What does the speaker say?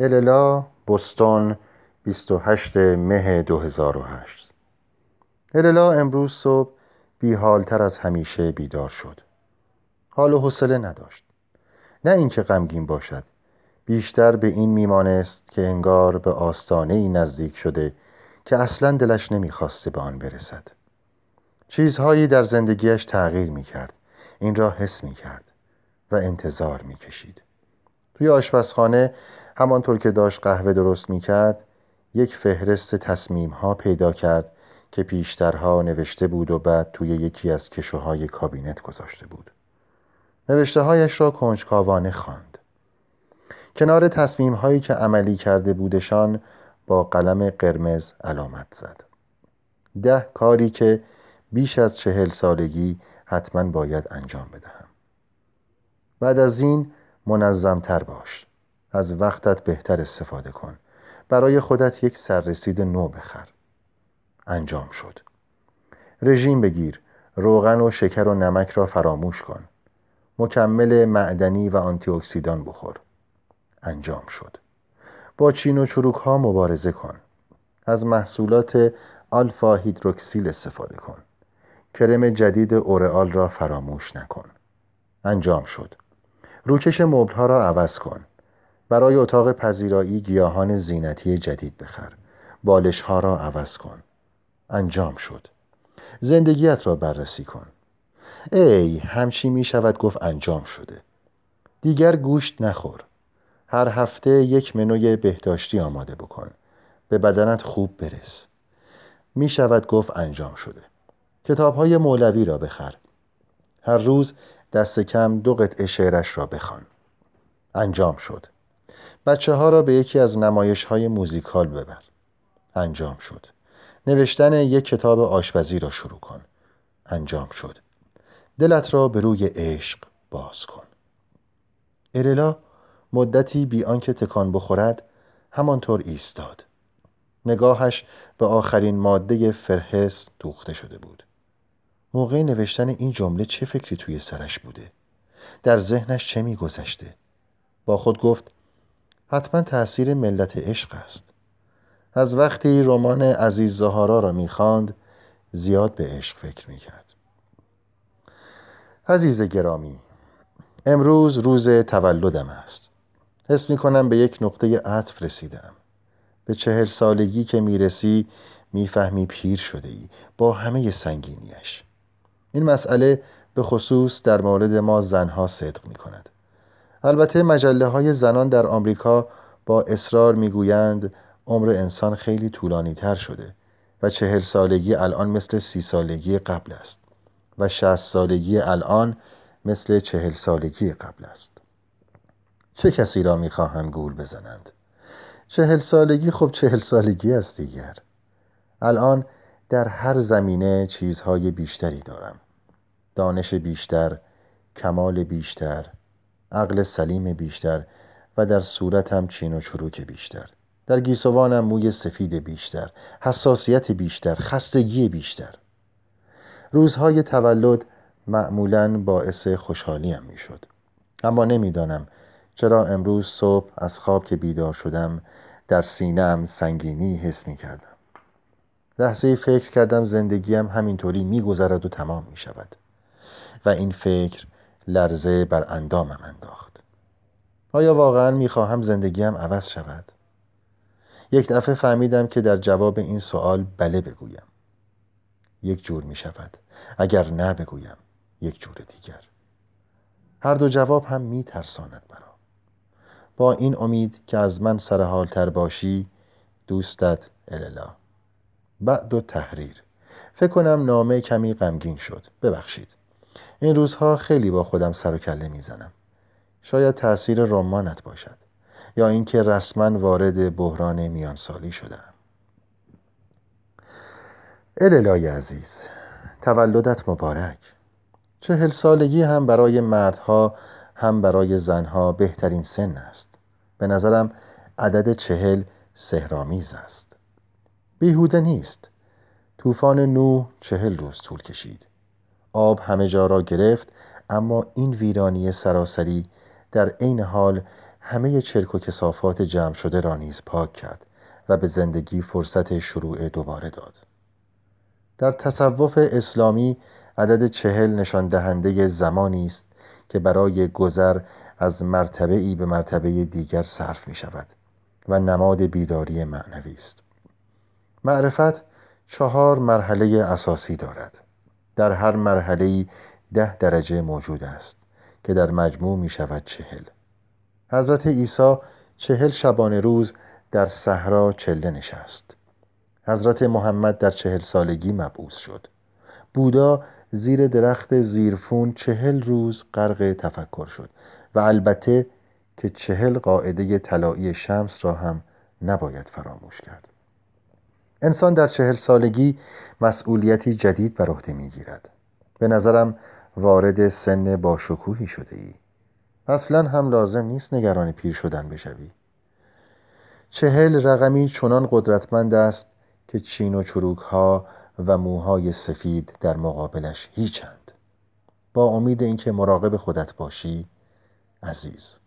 اللا بستون 28 مه 2008 اللا امروز صبح بیحالتر از همیشه بیدار شد. حال و حوصله نداشت. نه اینکه غمگین باشد. بیشتر به این میمانست که انگار به آستانه ای نزدیک شده که اصلا دلش نمی‌خواسته به آن برسد. چیزهایی در زندگیش تغییر می‌کرد. این را حس می‌کرد و انتظار می‌کشید. توی آشپزخانه همانطور که داشت قهوه درست می کرد یک فهرست تصمیم ها پیدا کرد که پیشترها نوشته بود و بعد توی یکی از کشوهای کابینت گذاشته بود. نوشته هایش را کنجکاوانه خواند. کنار تصمیم هایی که عملی کرده بودشان با قلم قرمز علامت زد. ده کاری که بیش از چهل سالگی حتما باید انجام بدهم. بعد از این منظمتر باش. از وقتت بهتر استفاده کن. برای خودت یک سررسید نو بخر. انجام شد. رژیم بگیر. روغن و شکر و نمک را فراموش کن. مکمل معدنی و آنتی اکسیدان بخور. انجام شد. با چین و چروک ها مبارزه کن. از محصولات آلفا هیدروکسیل استفاده کن. کرم جدید اورئال را فراموش نکن. انجام شد. روکش مبل ها را عوض کن. برای اتاق پذیرایی گیاهان زینتی جدید بخر. بالش ها را عوض کن. انجام شد. زندگیت را بررسی کن. ای همچی می شود گفت انجام شده. دیگر گوشت نخور. هر هفته یک منوی بهداشتی آماده بکن. به بدنت خوب برس. می شود گفت انجام شده. کتاب های مولوی را بخر. هر روز دست کم دو قطعه شعرش را بخوان. انجام شد. بچه ها را به یکی از نمایش های موزیکال ببر. انجام شد. نوشتن یک کتاب آشپزی را شروع کن. انجام شد. دلت را به روی عشق باز کن. ارلا مدتی بی آنکه تکان بخورد همانطور ایستاد. نگاهش به آخرین ماده فرهست دوخته شده بود. موقع نوشتن این جمله چه فکری توی سرش بوده؟ در ذهنش چه میگذشته؟ با خود گفت حتما تأثیر ملت عشق است. از وقتی رمان عزیز زهارا را می‌خواند زیاد به عشق فکر می‌کرد. عزیز گرامی امروز روز تولدم است. حس می‌کنم به یک نقطه عطف رسیدم. به چهل سالگی که می‌رسی می‌فهمی پیر شده ای با همه سنگینیش این مسئله به خصوص در مورد ما زنها صدق می کند البته مجله های زنان در آمریکا با اصرار می‌گویند عمر انسان خیلی طولانی تر شده و چهل سالگی الان مثل سی سالگی قبل است و شست سالگی الان مثل چهل سالگی قبل است. چه کسی را می‌خواهم گول بزنند؟ چهل سالگی خب چهل سالگی است دیگر. الان در هر زمینه چیزهای بیشتری دارم. دانش بیشتر کمال بیشتر عقل سلیم بیشتر و در صورتم چین و چروک بیشتر. در گیسوانم موی سفید بیشتر حساسیت بیشتر خستگی بیشتر. روزهای تولد معمولا باعث خوشحالیم می‌شد. اما نمی‌دانم چرا امروز صبح از خواب که بیدار شدم در سینم سنگینی حس می کردم لحظه فکر کردم زندگیم همینطوری میگذرد و تمام می شود و این فکر لرزه بر اندامم انداخت. آیا واقعا می‌خواهم زندگیم عوض شود؟ یک دفعه فهمیدم که در جواب این سوال بله بگویم. یک جور می شود اگر نه بگویم یک جور دیگر. هر دو جواب هم می ترساند مرا. با این امید که از من سرحالتر باشی دوستت اللا بعد و تحریر. فکر کنم نامه کمی غمگین شد. ببخشید. این روزها خیلی با خودم سر و کله می‌زنم. شاید تأثیر رمانت باشد یا اینکه رسما وارد بحران میانسالی شدم الالای عزیز تولدت مبارک. چهل سالگی هم برای مردها هم برای زنها بهترین سن است. به نظرم عدد چهل سهرامیز است. بیهوده نیست. طوفان نوح چهل روز طول کشید. آب همه جا را گرفت اما این ویرانی سراسری در عین حال همه چرک و کسافات جمع شده را نیز پاک کرد و به زندگی فرصت شروع دوباره داد. در تصوف اسلامی عدد چهل نشان دهنده زمانی است که برای گذر از مرتبه ای به مرتبه دیگر صرف می شود و نماد بیداری معنوی است. معرفت چهار مرحله اساسی دارد. در هر مرحله ده درجه موجود است که در مجموع می شود چهل. حضرت عیسی چهل شبانه روز در صحرا چله نشست. حضرت محمد در چهل سالگی مبعوث شد. بودا زیر درخت زیرفون چهل روز غرق تفکر شد و البته که چهل قاعده طلایی شمس را هم نباید فراموش کرد. انسان در چهل سالگی مسئولیتی جدید بر عهده می‌گیرد. به نظرم وارد سن با شکوهی شده ای اصلا هم لازم نیست نگران پیر شدن بشوی. چهل رقمی چنان قدرتمند است که چین و چروک ها و موهای سفید در مقابلش هیچند با امید اینکه مراقب خودت باشی عزیز.